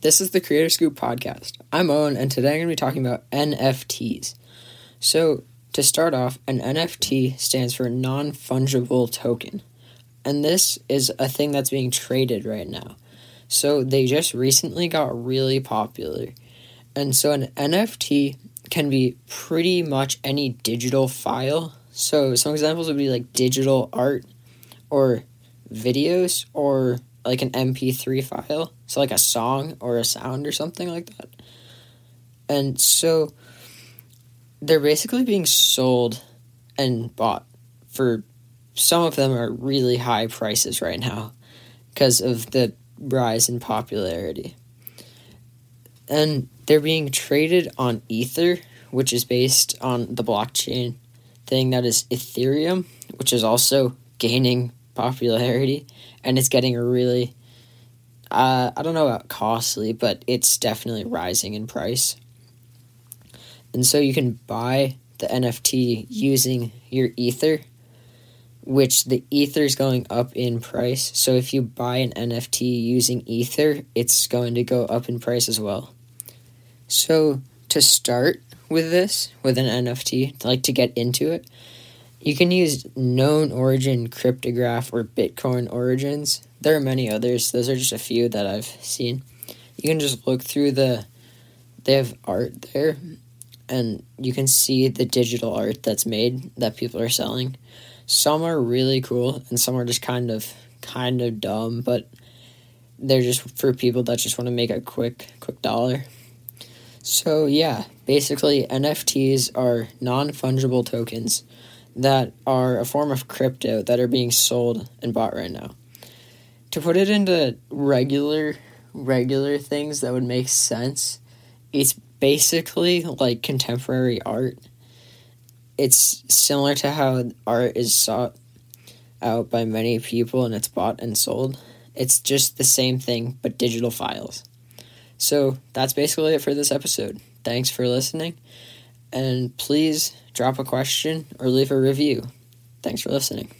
This is the Creator Scoop podcast. I'm Owen, and today I'm going to be talking about NFTs. So, to start off, an NFT stands for non fungible token, and this is a thing that's being traded right now. So, they just recently got really popular. And so, an NFT can be pretty much any digital file. So, some examples would be like digital art or videos or like an MP3 file, so like a song or a sound or something like that. And so they're basically being sold and bought for some of them are really high prices right now because of the rise in popularity. And they're being traded on Ether, which is based on the blockchain thing that is Ethereum, which is also gaining popularity and it's getting really uh, I don't know about costly, but it's definitely rising in price. And so you can buy the NFT using your Ether, which the Ether is going up in price. So if you buy an NFT using Ether, it's going to go up in price as well. So to start with this, with an NFT, like to get into it, you can use KnownOrigin cryptograph or Bitcoin origins. There are many others. Those are just a few that I've seen. You can just look through the they have art there and you can see the digital art that's made that people are selling. Some are really cool and some are just kind of kind of dumb, but they're just for people that just want to make a quick quick dollar. So yeah, basically NFTs are non-fungible tokens that are a form of crypto that are being sold and bought right now. To put it into regular regular things that would make sense, it's basically like contemporary art. It's similar to how art is sought out by many people and it's bought and sold. It's just the same thing but digital files. So that's basically it for this episode. Thanks for listening and please drop a question or leave a review. Thanks for listening.